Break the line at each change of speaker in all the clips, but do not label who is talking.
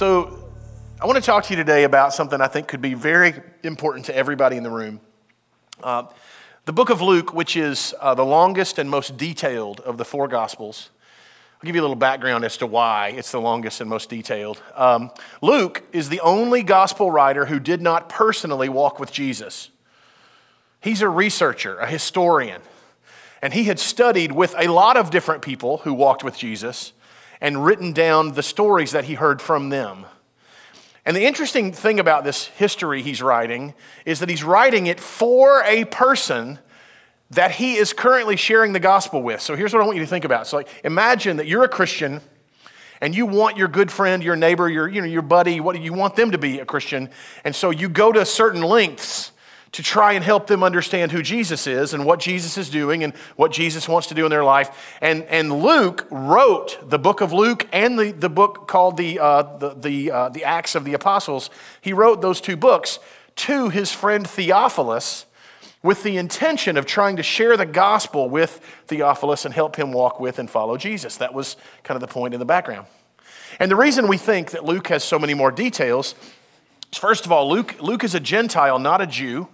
So, I want to talk to you today about something I think could be very important to everybody in the room. Uh, the book of Luke, which is uh, the longest and most detailed of the four Gospels, I'll give you a little background as to why it's the longest and most detailed. Um, Luke is the only gospel writer who did not personally walk with Jesus. He's a researcher, a historian, and he had studied with a lot of different people who walked with Jesus and written down the stories that he heard from them. And the interesting thing about this history he's writing is that he's writing it for a person that he is currently sharing the gospel with. So here's what I want you to think about. So like, imagine that you're a Christian and you want your good friend, your neighbor, your, you know, your buddy, what do you want them to be a Christian. And so you go to certain lengths to try and help them understand who Jesus is and what Jesus is doing and what Jesus wants to do in their life. And, and Luke wrote the book of Luke and the, the book called the, uh, the, the, uh, the Acts of the Apostles. He wrote those two books to his friend Theophilus with the intention of trying to share the gospel with Theophilus and help him walk with and follow Jesus. That was kind of the point in the background. And the reason we think that Luke has so many more details is first of all, Luke, Luke is a Gentile, not a Jew.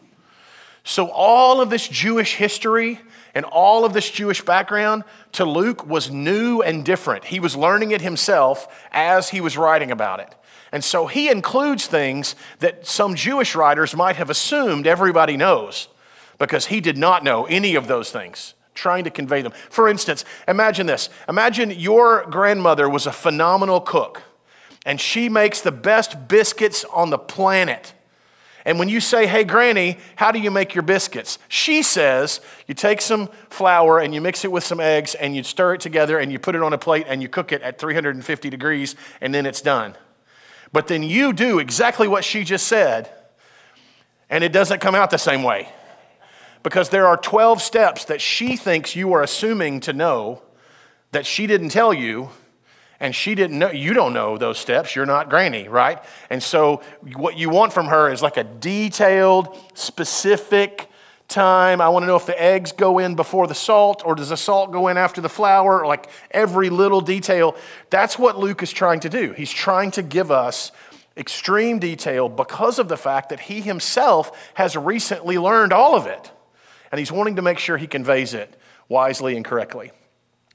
So, all of this Jewish history and all of this Jewish background to Luke was new and different. He was learning it himself as he was writing about it. And so he includes things that some Jewish writers might have assumed everybody knows because he did not know any of those things, trying to convey them. For instance, imagine this imagine your grandmother was a phenomenal cook and she makes the best biscuits on the planet. And when you say, hey, Granny, how do you make your biscuits? She says, you take some flour and you mix it with some eggs and you stir it together and you put it on a plate and you cook it at 350 degrees and then it's done. But then you do exactly what she just said and it doesn't come out the same way. Because there are 12 steps that she thinks you are assuming to know that she didn't tell you and she didn't know you don't know those steps. You're not granny right? And so what you want from her is like a detailed specific time. I want to know if the eggs go in before the salt or does the salt go in after the flour like every little detail. That's what luke is trying to do. He's trying to give us extreme detail because of the fact that he himself has recently learned all of it. And he's wanting to make sure he conveys it wisely and correctly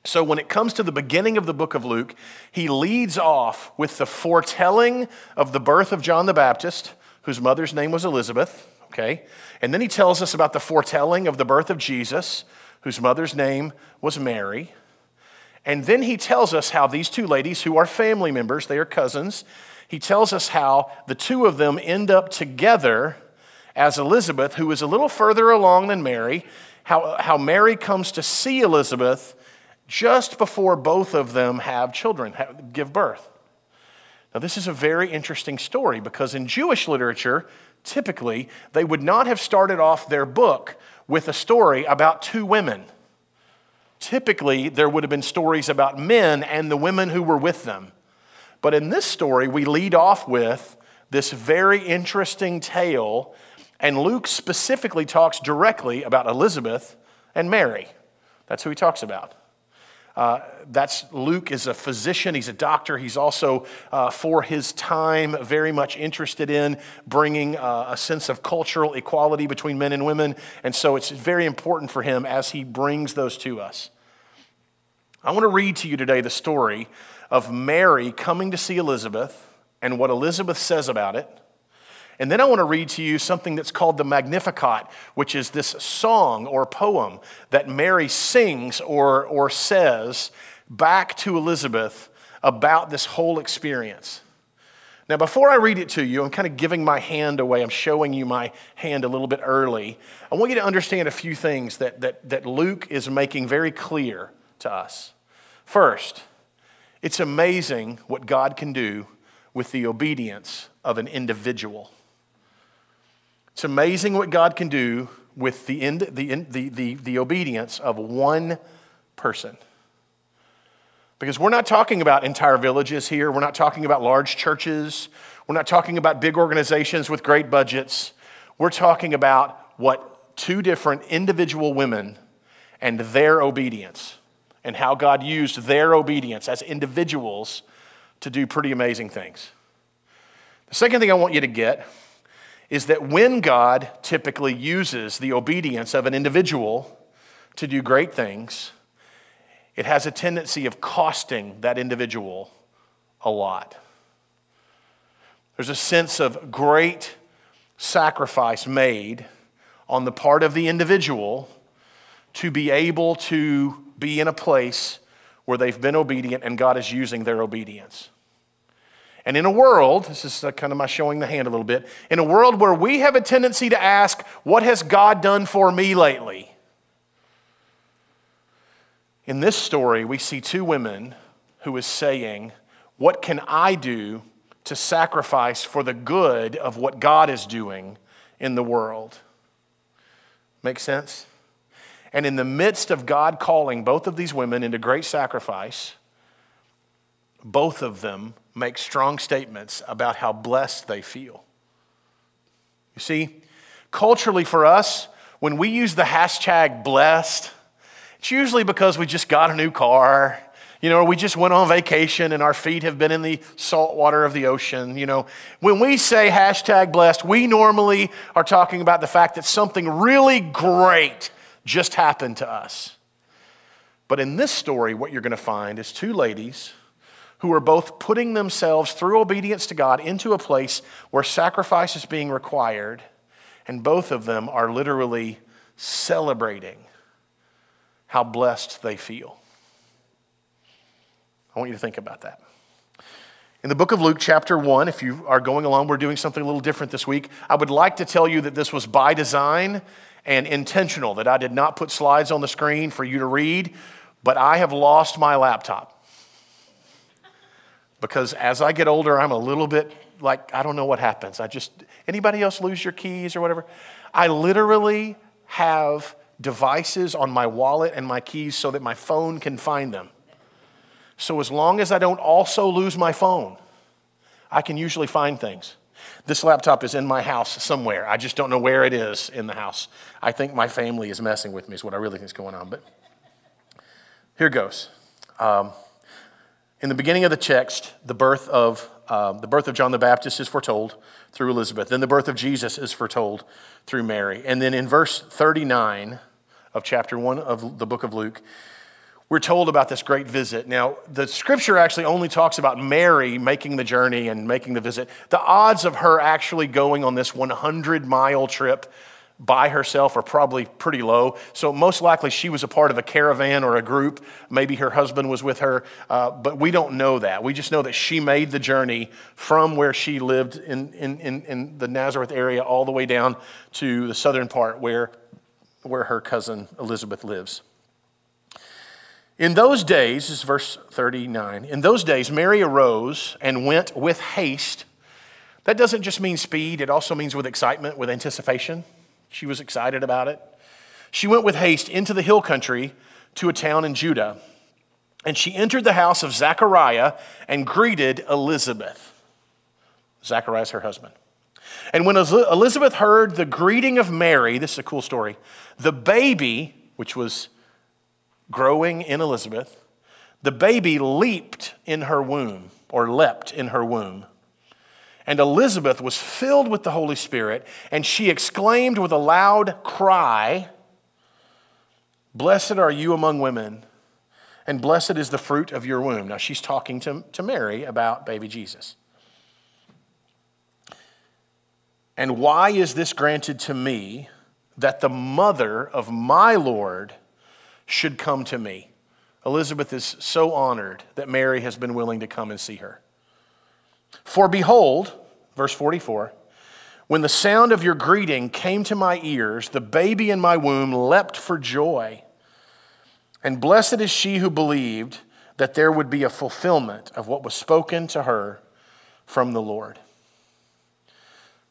so, when it comes to the beginning of the book of Luke, he leads off with the foretelling of the birth of John the Baptist, whose mother's name was Elizabeth, okay? And then he tells us about the foretelling of the birth of Jesus, whose mother's name was Mary. And then he tells us how these two ladies, who are family members, they are cousins, he tells us how the two of them end up together as Elizabeth, who is a little further along than Mary, how, how Mary comes to see Elizabeth just before both of them have children, have, give birth. Now, this is a very interesting story because in Jewish literature, typically, they would not have started off their book with a story about two women. Typically, there would have been stories about men and the women who were with them. But in this story, we lead off with this very interesting tale, and Luke specifically talks directly about Elizabeth and Mary. That's who he talks about. Uh, that's Luke is a physician. He's a doctor. He's also, uh, for his time, very much interested in bringing uh, a sense of cultural equality between men and women. And so it's very important for him as he brings those to us. I want to read to you today the story of Mary coming to see Elizabeth and what Elizabeth says about it and then I want to read to you something that's called the Magnificat, which is this song or poem that Mary sings or, or says back to Elizabeth about this whole experience. Now, before I read it to you, I'm kind of giving my hand away. I'm showing you my hand a little bit early. I want you to understand a few things that, that, that Luke is making very clear to us. First, it's amazing what God can do with the obedience of an individual. It's amazing what God can do with the, the, the, the, the obedience of one person. Because we're not talking about entire villages here. We're not talking about large churches. We're not talking about big organizations with great budgets. We're talking about what two different individual women and their obedience and how God used their obedience as individuals to do pretty amazing things. The second thing I want you to get is that when God typically uses the obedience of an individual to do great things, it has a tendency of costing that individual a lot. There's a sense of great sacrifice made on the part of the individual to be able to be in a place where they've been obedient and God is using their obedience. And in a world, this is uh, kind of my showing the hand a little bit, in a world where we have a tendency to ask, What has God done for me lately? In this story, we see two women who is saying, What can I do to sacrifice for the good of what God is doing in the world? Make sense? And in the midst of God calling both of these women into great sacrifice, both of them make strong statements about how blessed they feel. You see, culturally for us, when we use the hashtag blessed, it's usually because we just got a new car, you know, or we just went on vacation and our feet have been in the salt water of the ocean. You know, when we say hashtag blessed, we normally are talking about the fact that something really great just happened to us. But in this story, what you're going to find is two ladies who are both putting themselves through obedience to God into a place where sacrifice is being required, and both of them are literally celebrating how blessed they feel. I want you to think about that. In the book of Luke, chapter 1, if you are going along, we're doing something a little different this week. I would like to tell you that this was by design and intentional, that I did not put slides on the screen for you to read, but I have lost my laptop. Because as I get older, I'm a little bit like, I don't know what happens. I just, anybody else lose your keys or whatever? I literally have devices on my wallet and my keys so that my phone can find them. So as long as I don't also lose my phone, I can usually find things. This laptop is in my house somewhere. I just don't know where it is in the house. I think my family is messing with me, is what I really think is going on. But here goes. Um, in the beginning of the text, the birth of uh, the birth of John the Baptist is foretold through Elizabeth. Then the birth of Jesus is foretold through Mary. And then in verse 39 of chapter 1 of the book of Luke, we're told about this great visit. Now, the scripture actually only talks about Mary making the journey and making the visit. The odds of her actually going on this 100 mile trip by herself are probably pretty low. So, most likely, she was a part of a caravan or a group. Maybe her husband was with her, uh, but we don't know that. We just know that she made the journey from where she lived in, in, in, in the Nazareth area all the way down to the southern part where, where her cousin Elizabeth lives. In those days, this is verse 39, in those days, Mary arose and went with haste. That doesn't just mean speed, it also means with excitement, with anticipation. She was excited about it. She went with haste into the hill country to a town in Judah. And she entered the house of Zechariah and greeted Elizabeth. Zechariah is her husband. And when Elizabeth heard the greeting of Mary, this is a cool story, the baby, which was growing in Elizabeth, the baby leaped in her womb, or leapt in her womb. And Elizabeth was filled with the Holy Spirit, and she exclaimed with a loud cry, Blessed are you among women, and blessed is the fruit of your womb. Now she's talking to, to Mary about baby Jesus. And why is this granted to me that the mother of my Lord should come to me. Elizabeth is so honored that Mary has been willing to come and see her. For behold, verse 44, when the sound of your greeting came to my ears, the baby in my womb leapt for joy. And blessed is she who believed that there would be a fulfillment of what was spoken to her from the Lord.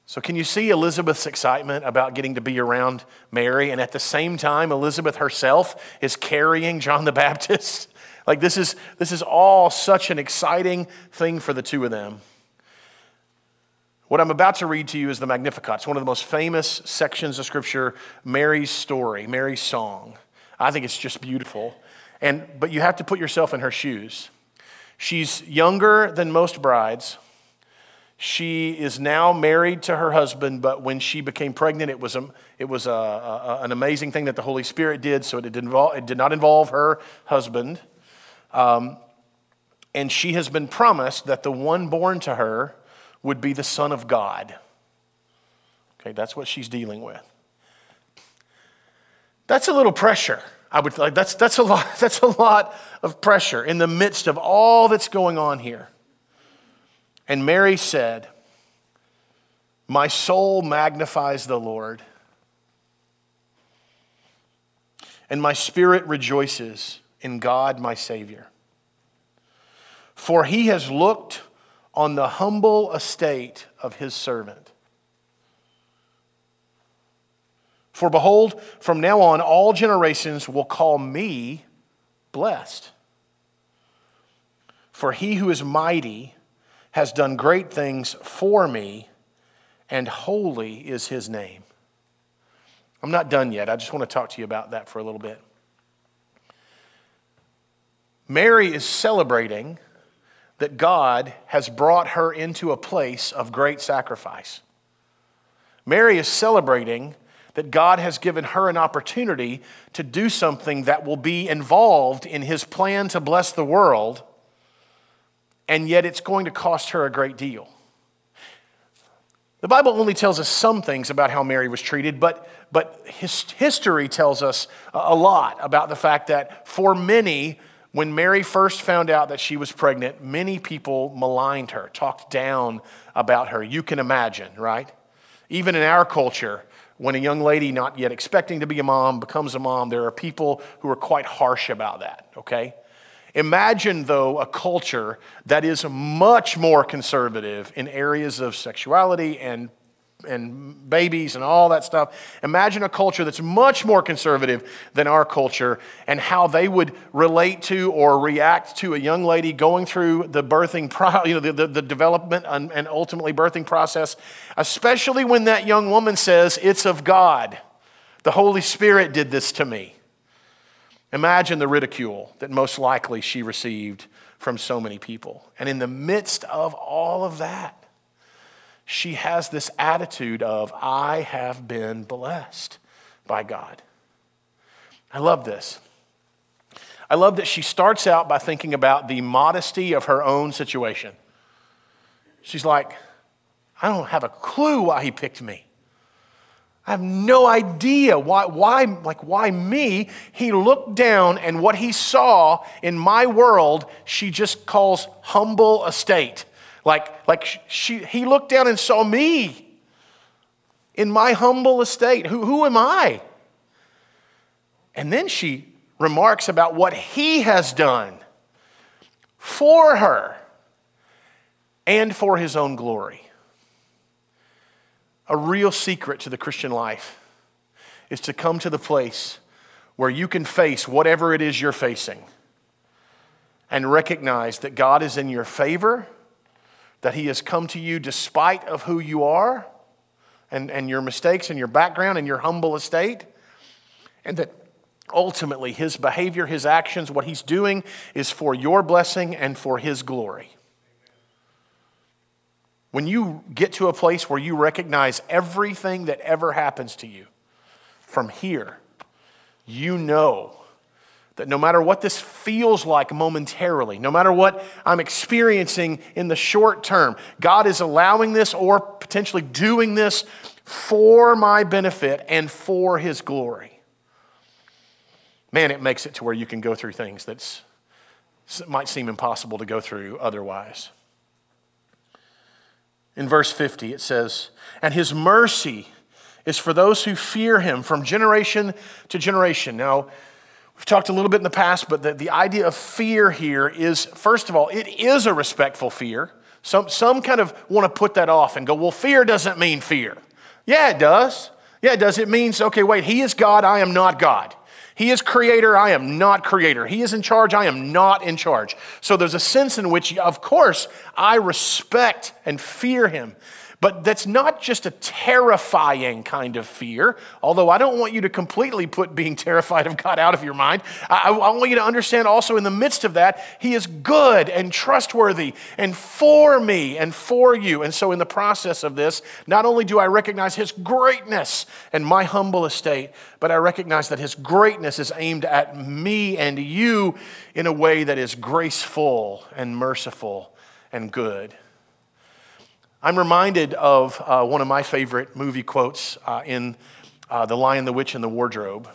So, can you see Elizabeth's excitement about getting to be around Mary? And at the same time, Elizabeth herself is carrying John the Baptist. like, this is, this is all such an exciting thing for the two of them. What I'm about to read to you is the Magnificat. It's one of the most famous sections of Scripture, Mary's story, Mary's song. I think it's just beautiful. And, but you have to put yourself in her shoes. She's younger than most brides. She is now married to her husband, but when she became pregnant, it was, a, it was a, a, an amazing thing that the Holy Spirit did, so it did, involve, it did not involve her husband. Um, and she has been promised that the one born to her would be the Son of God. Okay, that's what she's dealing with. That's a little pressure. I would like that's that's a lot that's a lot of pressure in the midst of all that's going on here. And Mary said, "My soul magnifies the Lord, and my spirit rejoices in God my Savior. For he has looked on the humble estate of his servant. For behold, from now on, all generations will call me blessed. For he who is mighty has done great things for me, and holy is his name. I'm not done yet. I just want to talk to you about that for a little bit. Mary is celebrating that God has brought her into a place of great sacrifice. Mary is celebrating that God has given her an opportunity to do something that will be involved in his plan to bless the world, and yet it's going to cost her a great deal. The Bible only tells us some things about how Mary was treated, but, but his, history tells us a lot about the fact that for many, when Mary first found out that she was pregnant, many people maligned her, talked down about her. You can imagine, right? Even in our culture, when a young lady not yet expecting to be a mom becomes a mom, there are people who are quite harsh about that, okay? Imagine, though, a culture that is much more conservative in areas of sexuality and and babies and all that stuff. Imagine a culture that's much more conservative than our culture and how they would relate to or react to a young lady going through the birthing, pro- you know, the, the, the development and, and ultimately birthing process, especially when that young woman says, It's of God. The Holy Spirit did this to me. Imagine the ridicule that most likely she received from so many people. And in the midst of all of that, she has this attitude of, I have been blessed by God. I love this. I love that she starts out by thinking about the modesty of her own situation. She's like, I don't have a clue why he picked me. I have no idea why, why, like, why me? He looked down and what he saw in my world, she just calls humble estate. Like, like she, he looked down and saw me in my humble estate. Who, who am I? And then she remarks about what he has done for her and for his own glory. A real secret to the Christian life is to come to the place where you can face whatever it is you're facing and recognize that God is in your favor that He has come to you despite of who you are and, and your mistakes and your background and your humble estate, and that ultimately His behavior, His actions, what He's doing is for your blessing and for His glory. When you get to a place where you recognize everything that ever happens to you from here, you know that no matter what this feels like momentarily, no matter what I'm experiencing in the short term, God is allowing this or potentially doing this for my benefit and for His glory. Man, it makes it to where you can go through things that might seem impossible to go through otherwise. In verse 50, it says, And His mercy is for those who fear Him from generation to generation. Now, We've talked a little bit in the past, but the, the idea of fear here is, first of all, it is a respectful fear. Some, some kind of want to put that off and go, well, fear doesn't mean fear. Yeah, it does. Yeah, it does. It means, okay, wait, he is God, I am not God. He is creator, I am not creator. He is in charge, I am not in charge. So there's a sense in which, of course, I respect and fear him. But that's not just a terrifying kind of fear, although I don't want you to completely put being terrified of God out of your mind. I, I, want you to understand also in the midst of that, He is good and trustworthy and for me and for you. And so, in the process of this, not only do I recognize His greatness and my humble estate, but I recognize that His greatness is aimed at me and you in a way that is graceful and merciful and good. I'm reminded of uh, one of my favorite movie quotes uh, in uh, The Lion, the Witch, and the Wardrobe,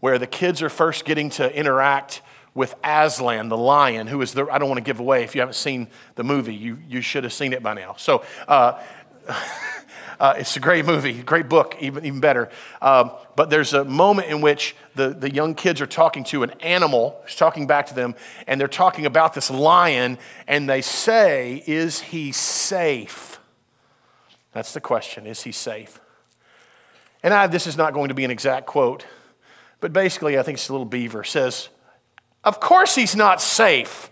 where the kids are first getting to interact with Aslan, the lion, who is the, I don't want to give away if you haven't seen the movie, you, you should have seen it by now. So, uh, it's a great movie, great book, even, even better. Um, but there's a moment in which the, the young kids are talking to an animal who's talking back to them, and they're talking about this lion, and they say, Is he safe? That's the question is he safe? And I, this is not going to be an exact quote, but basically, I think it's a little beaver says, Of course he's not safe.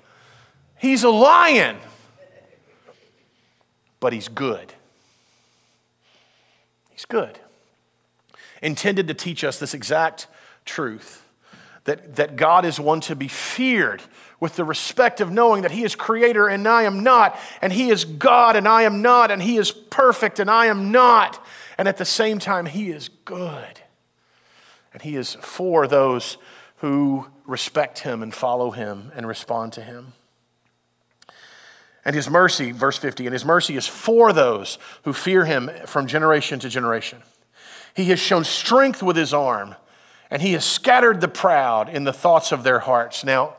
He's a lion, but he's good. He's good. Intended to teach us this exact truth that, that God is one to be feared with the respect of knowing that He is creator and I am not, and He is God and I am not, and He is perfect and I am not. And at the same time, He is good. And He is for those who respect Him and follow Him and respond to Him. And His mercy, verse 50, and His mercy is for those who fear Him from generation to generation. He has shown strength with His arm, and He has scattered the proud in the thoughts of their hearts. Now,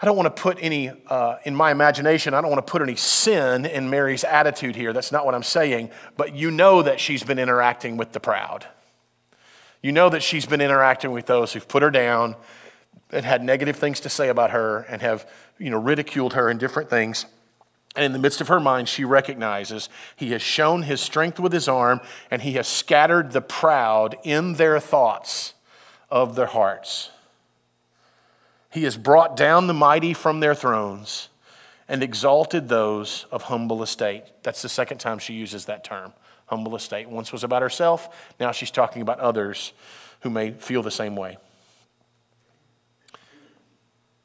I don't want to put any, uh, in my imagination, I don't want to put any sin in Mary's attitude here. That's not what I'm saying. But you know that she's been interacting with the proud. You know that she's been interacting with those who've put her down and had negative things to say about her and have, you know, ridiculed her in different things. And in the midst of her mind, she recognizes he has shown his strength with his arm and he has scattered the proud in their thoughts of their hearts. He has brought down the mighty from their thrones and exalted those of humble estate. That's the second time she uses that term, humble estate. Once was about herself, now she's talking about others who may feel the same way.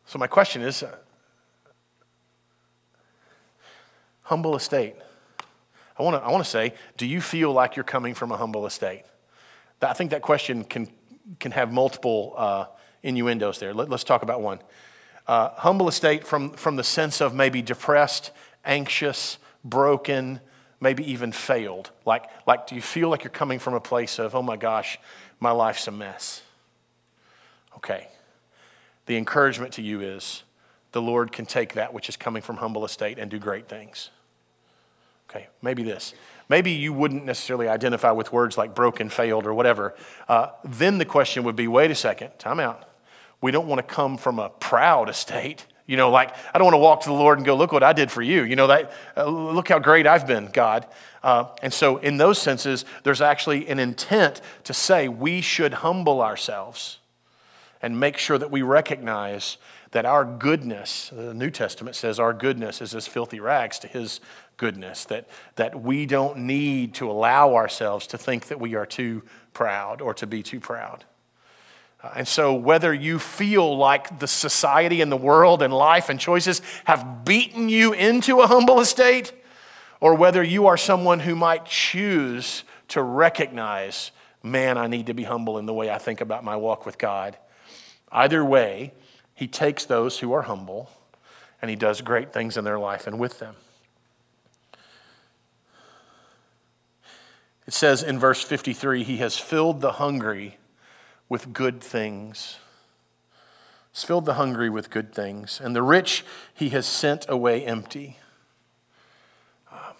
So, my question is uh, humble estate. I want to I wanna say, do you feel like you're coming from a humble estate? I think that question can, can have multiple. Uh, innuendos there. Let, us talk about one. Uh, humble estate from, from the sense of maybe depressed, anxious, broken, maybe even failed. Like, like, do you feel like you're coming from a place of, oh my gosh, my life's a mess? Okay. The encouragement to you is the Lord can take that which is coming from humble estate and do great things. Okay, maybe this maybe you wouldn't necessarily identify with words like broken, failed, or whatever. Uh, then the question would be wait a second, time out. We don't want to come from a proud estate. You know, like, I don't want to walk to the Lord and go, look what I did for you. You know, that, uh, look how great I've been, God. Uh, and so, in those senses, there's actually an intent to say we should humble ourselves and make sure that we recognize that our goodness, the New Testament says our goodness is as filthy rags to his goodness, that, that we don't need to allow ourselves to think that we are too proud or to be too proud. Uh, and so, whether you feel like the society and the world and life and choices have beaten you into a humble estate, or whether you are someone who might choose to recognize, man, I need to be humble in the way I think about my walk with God. Either way, he takes those who are humble and he does great things in their life and with them. It says in verse 53 He has filled the hungry with good things. He's filled the hungry with good things, and the rich He has sent away empty. Uh,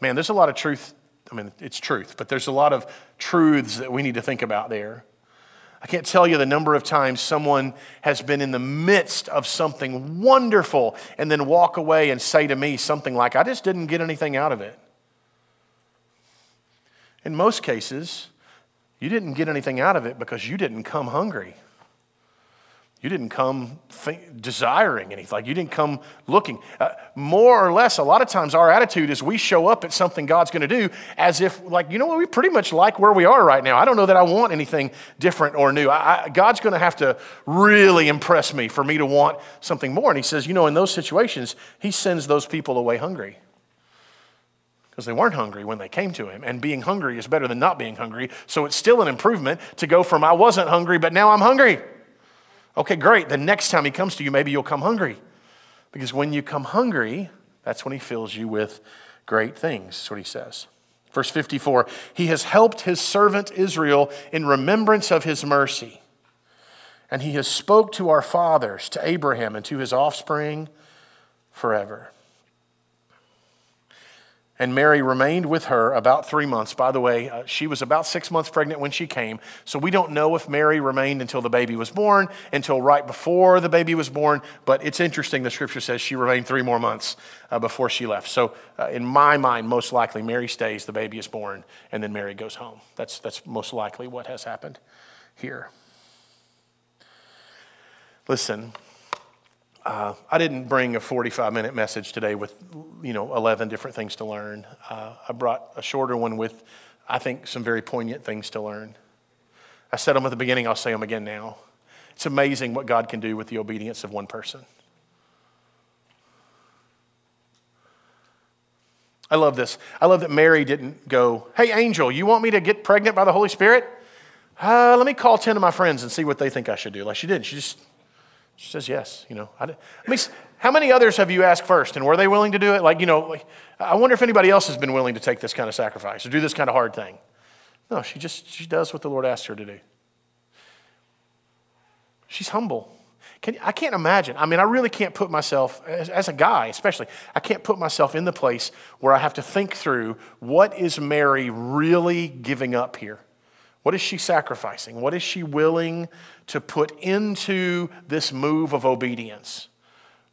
man, there's a lot of truth. I mean, it's truth, but there's a lot of truths that we need to think about there. I can't tell you the number of times someone has been in the midst of something wonderful and then walk away and say to me something like, I just didn't get anything out of it. In most cases, you didn't get anything out of it because you didn't come hungry. You didn't come desiring anything. Like you didn't come looking. Uh, more or less, a lot of times our attitude is we show up at something God's going to do as if, like, you know what, we pretty much like where we are right now. I don't know that I want anything different or new. I, I, God's going to have to really impress me for me to want something more. And He says, you know, in those situations, He sends those people away hungry because they weren't hungry when they came to him. And being hungry is better than not being hungry. So it's still an improvement to go from I wasn't hungry, but now I'm hungry. Okay, great. The next time he comes to you, maybe you'll come hungry. Because when you come hungry, that's when he fills you with great things. That's what he says. Verse 54 He has helped his servant Israel in remembrance of his mercy. And he has spoke to our fathers, to Abraham, and to his offspring forever. And Mary remained with her about three months. By the way, uh, she was about six months pregnant when she came. So we don't know if Mary remained until the baby was born, until right before the baby was born. But it's interesting, the scripture says she remained three more months uh, before she left. So uh, in my mind, most likely Mary stays, the baby is born, and then Mary goes home. That's, that's most likely what has happened here. Listen, uh, I didn't bring a 45 minute message today with, you know, 11 different things to learn. Uh, I brought a shorter one with, I think, some very poignant things to learn. I said them at the beginning, I'll say them again now. It's amazing what God can do with the obedience of one person. I love this. I love that Mary didn't go, Hey, angel, you want me to get pregnant by the Holy Spirit? Uh, let me call 10 of my friends and see what they think I should do. Like she didn't. She just she says yes. You know, I, I mean, how many others have you asked first, and were they willing to do it? Like, you know, like, I wonder if anybody else has been willing to take this kind of sacrifice or do this kind of hard thing. No, she just she does what the Lord asked her to do. She's humble. Can, I can't imagine. I mean, I really can't put myself, as, as, a guy especially, I can't put myself in the place where I have to think through what is Mary really giving up here? What is she sacrificing? What is she willing to put into this move of obedience?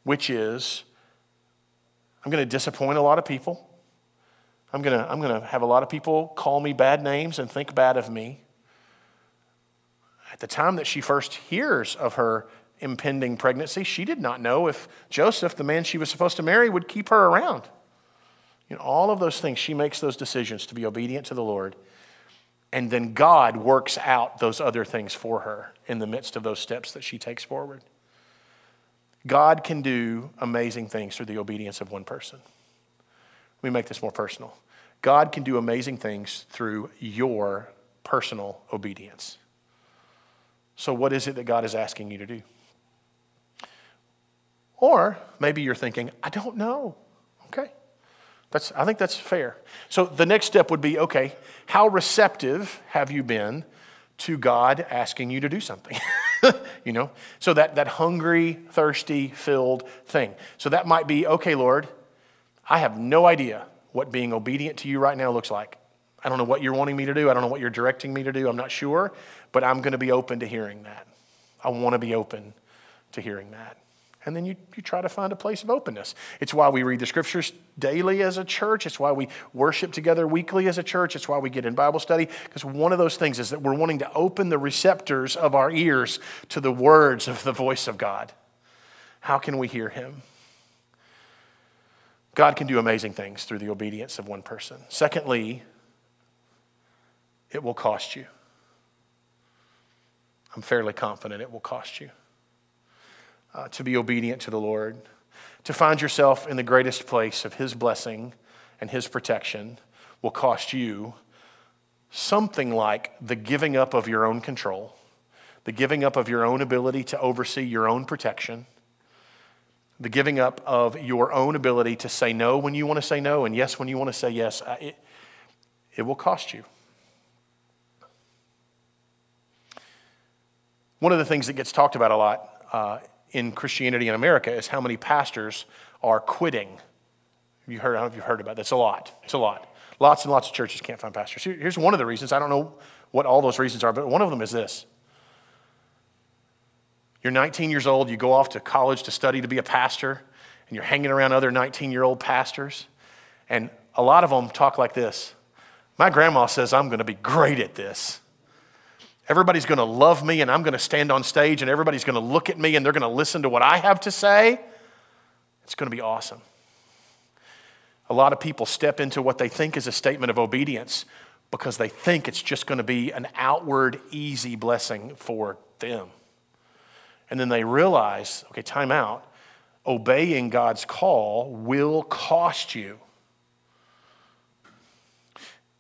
Which is, I'm going to disappoint a lot of people. I'm going to, I'm going to have a lot of people call me bad names and think bad of me. At the time that she first hears of her impending pregnancy, she did not know if Joseph, the man she was supposed to marry, would keep her around. You know, all of those things, she makes those decisions to be obedient to the Lord. And then God works out those other things for her in the midst of those steps that she takes forward. God can do amazing things through the obedience of one person. Let me make this more personal. God can do amazing things through your personal obedience. So, what is it that God is asking you to do? Or maybe you're thinking, I don't know. That's, I think that's fair. So the next step would be okay, how receptive have you been to God asking you to do something? you know? So that, that hungry, thirsty, filled thing. So that might be okay, Lord, I have no idea what being obedient to you right now looks like. I don't know what you're wanting me to do. I don't know what you're directing me to do. I'm not sure, but I'm going to be open to hearing that. I want to be open to hearing that and then you, you try to find a place of openness. It's why we read the scriptures daily as a church. It's why we worship together weekly as a church. It's why we get in Bible study, because one of those things is that we're wanting to open the receptors of our ears to the words of the voice of God. How can we hear Him? God can do amazing things through the obedience of one person. Secondly, it will cost you. I'm fairly confident it will cost you uh, to be obedient to the Lord, to find yourself in the greatest place of His blessing and His protection will cost you something like the giving up of your own control, the giving up of your own ability to oversee your own protection, the giving up of your own ability to say no when you want to say no and yes when you want to say yes. Uh, it, it will cost you. One of the things that gets talked about a lot uh, in Christianity in America is how many pastors are quitting. You heard, I don't know if you've heard about that. It's a lot. It's a lot. Lots and lots of churches can't find pastors. Here's one of the reasons. I don't know what all those reasons are, but one of them is this. You're 19 years old, you go off to college to study to be a pastor, and you're hanging around other 19 year old pastors, and a lot of them talk like this My grandma says I'm going to be great at this. Everybody's going to love me and I'm going to stand on stage and everybody's going to look at me and they're going to listen to what I have to say. It's going to be awesome. A lot of people step into what they think is a statement of obedience because they think it's just going to be an outward, easy blessing for them. And then they realize okay, time out. Obeying God's call will cost you.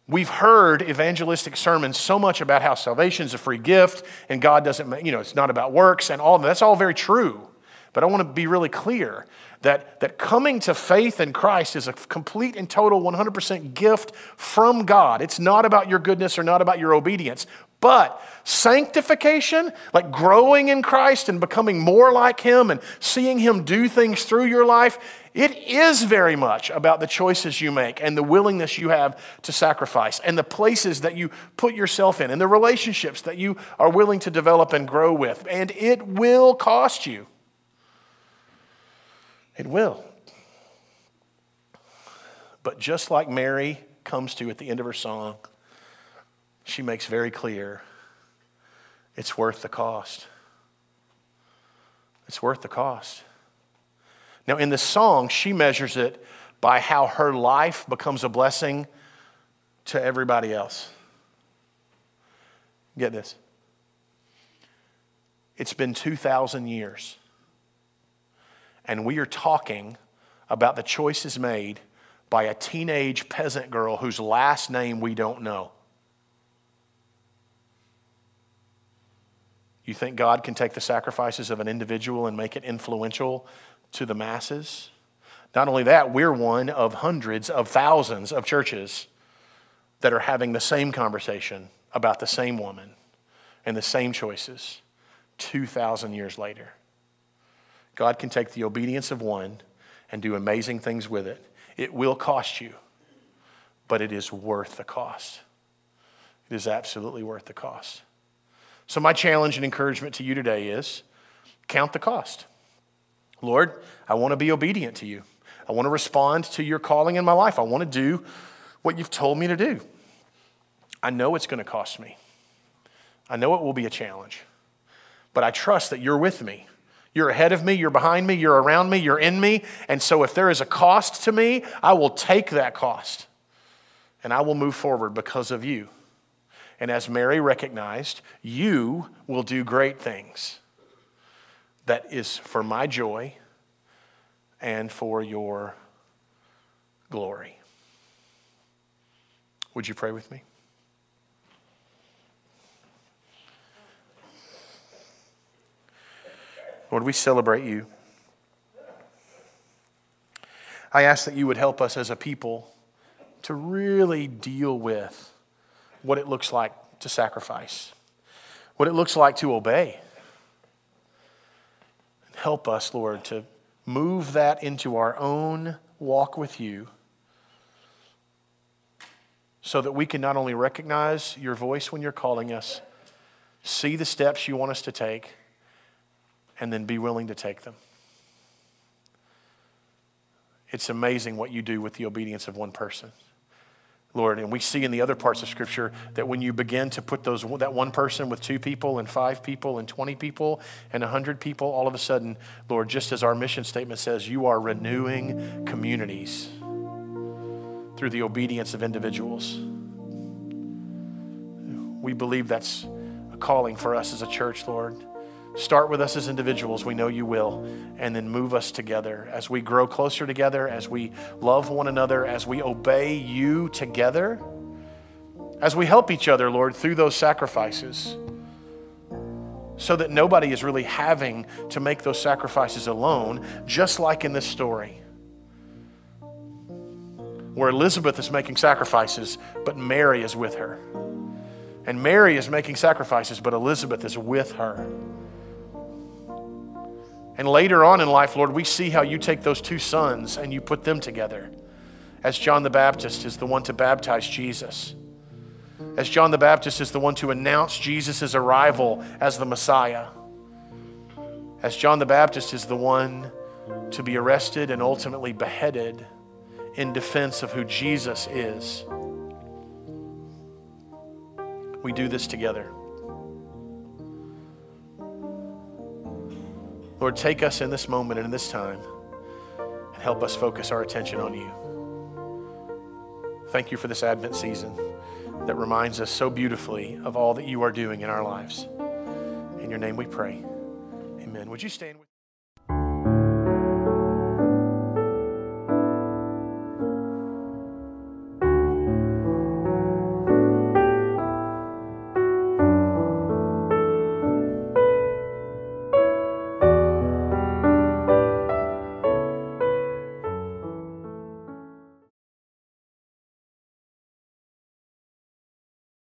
We've heard evangelistic sermons so much about how salvation is a free gift and God doesn't, you know, it's not about works and all that's all very true. But I want to be really clear that, that coming to faith in Christ is a complete and total 100% gift from God. It's not about your goodness or not about your obedience. But sanctification, like growing in Christ and becoming more like Him and seeing Him do things through your life, it is very much about the choices you make and the willingness you have to sacrifice and the places that you put yourself in and the relationships that you are willing to develop and grow with. And it will cost you. It will. But just like Mary comes to at the end of her song, she makes very clear it's worth the cost. It's worth the cost. Now, in the song, she measures it by how her life becomes a blessing to everybody else. Get this. It's been 2,000 years, and we are talking about the choices made by a teenage peasant girl whose last name we don't know. You think God can take the sacrifices of an individual and make it influential to the masses? Not only that, we're one of hundreds of thousands of churches that are having the same conversation about the same woman and the same choices 2,000 years later. God can take the obedience of one and do amazing things with it. It will cost you, but it is worth the cost. It is absolutely worth the cost. So, my challenge and encouragement to you today is count the cost. Lord, I want to be obedient to you. I want to respond to your calling in my life. I want to do what you've told me to do. I know it's going to cost me. I know it will be a challenge, but I trust that you're with me. You're ahead of me, you're behind me, you're around me, you're in me. And so if there is a cost to me, I will take that cost and I will move forward because of you. And as Mary recognized, you will do great things. That is for my joy and for your glory. Would you pray with me? Lord, we celebrate you. I ask that you would help us as a people to really deal with what it looks like to sacrifice, what it looks like to obey. Help us, Lord, to move that into our own walk with you so that we can not only recognize your voice when you're calling us, see the steps you want us to take, and then be willing to take them. It's amazing what you do with the obedience of one person. Lord. And we see in the other parts of Scripture that when you begin to put those, that one person with two people and five people and 20 people and 100 people, all of a sudden, Lord, just as our mission statement says, you are renewing communities through the obedience of individuals. We believe that's a calling for us as a church, Lord. Start with us as individuals, we know you will, and then move us together as we grow closer together, as we love one another, as we obey you together, as we help each other, Lord, through those sacrifices, so that nobody is really having to make those sacrifices alone, just like in this story. Where Elizabeth is making sacrifices, but Mary is with her. And Mary is making sacrifices, but Elizabeth is with her. And later on in life, Lord, we see how you take those two sons and you put them together. As John the Baptist is the one to baptize Jesus. As John the Baptist is the one to announce Jesus' arrival as the Messiah. As John the Baptist is the one to be arrested and ultimately beheaded in defense of who Jesus is. We do this together. Lord, take us in this moment and in this time and help us focus our attention on you. Thank you for this Advent season that reminds us so beautifully of all that you are doing in our lives. In your name we pray. Amen. Would you stand with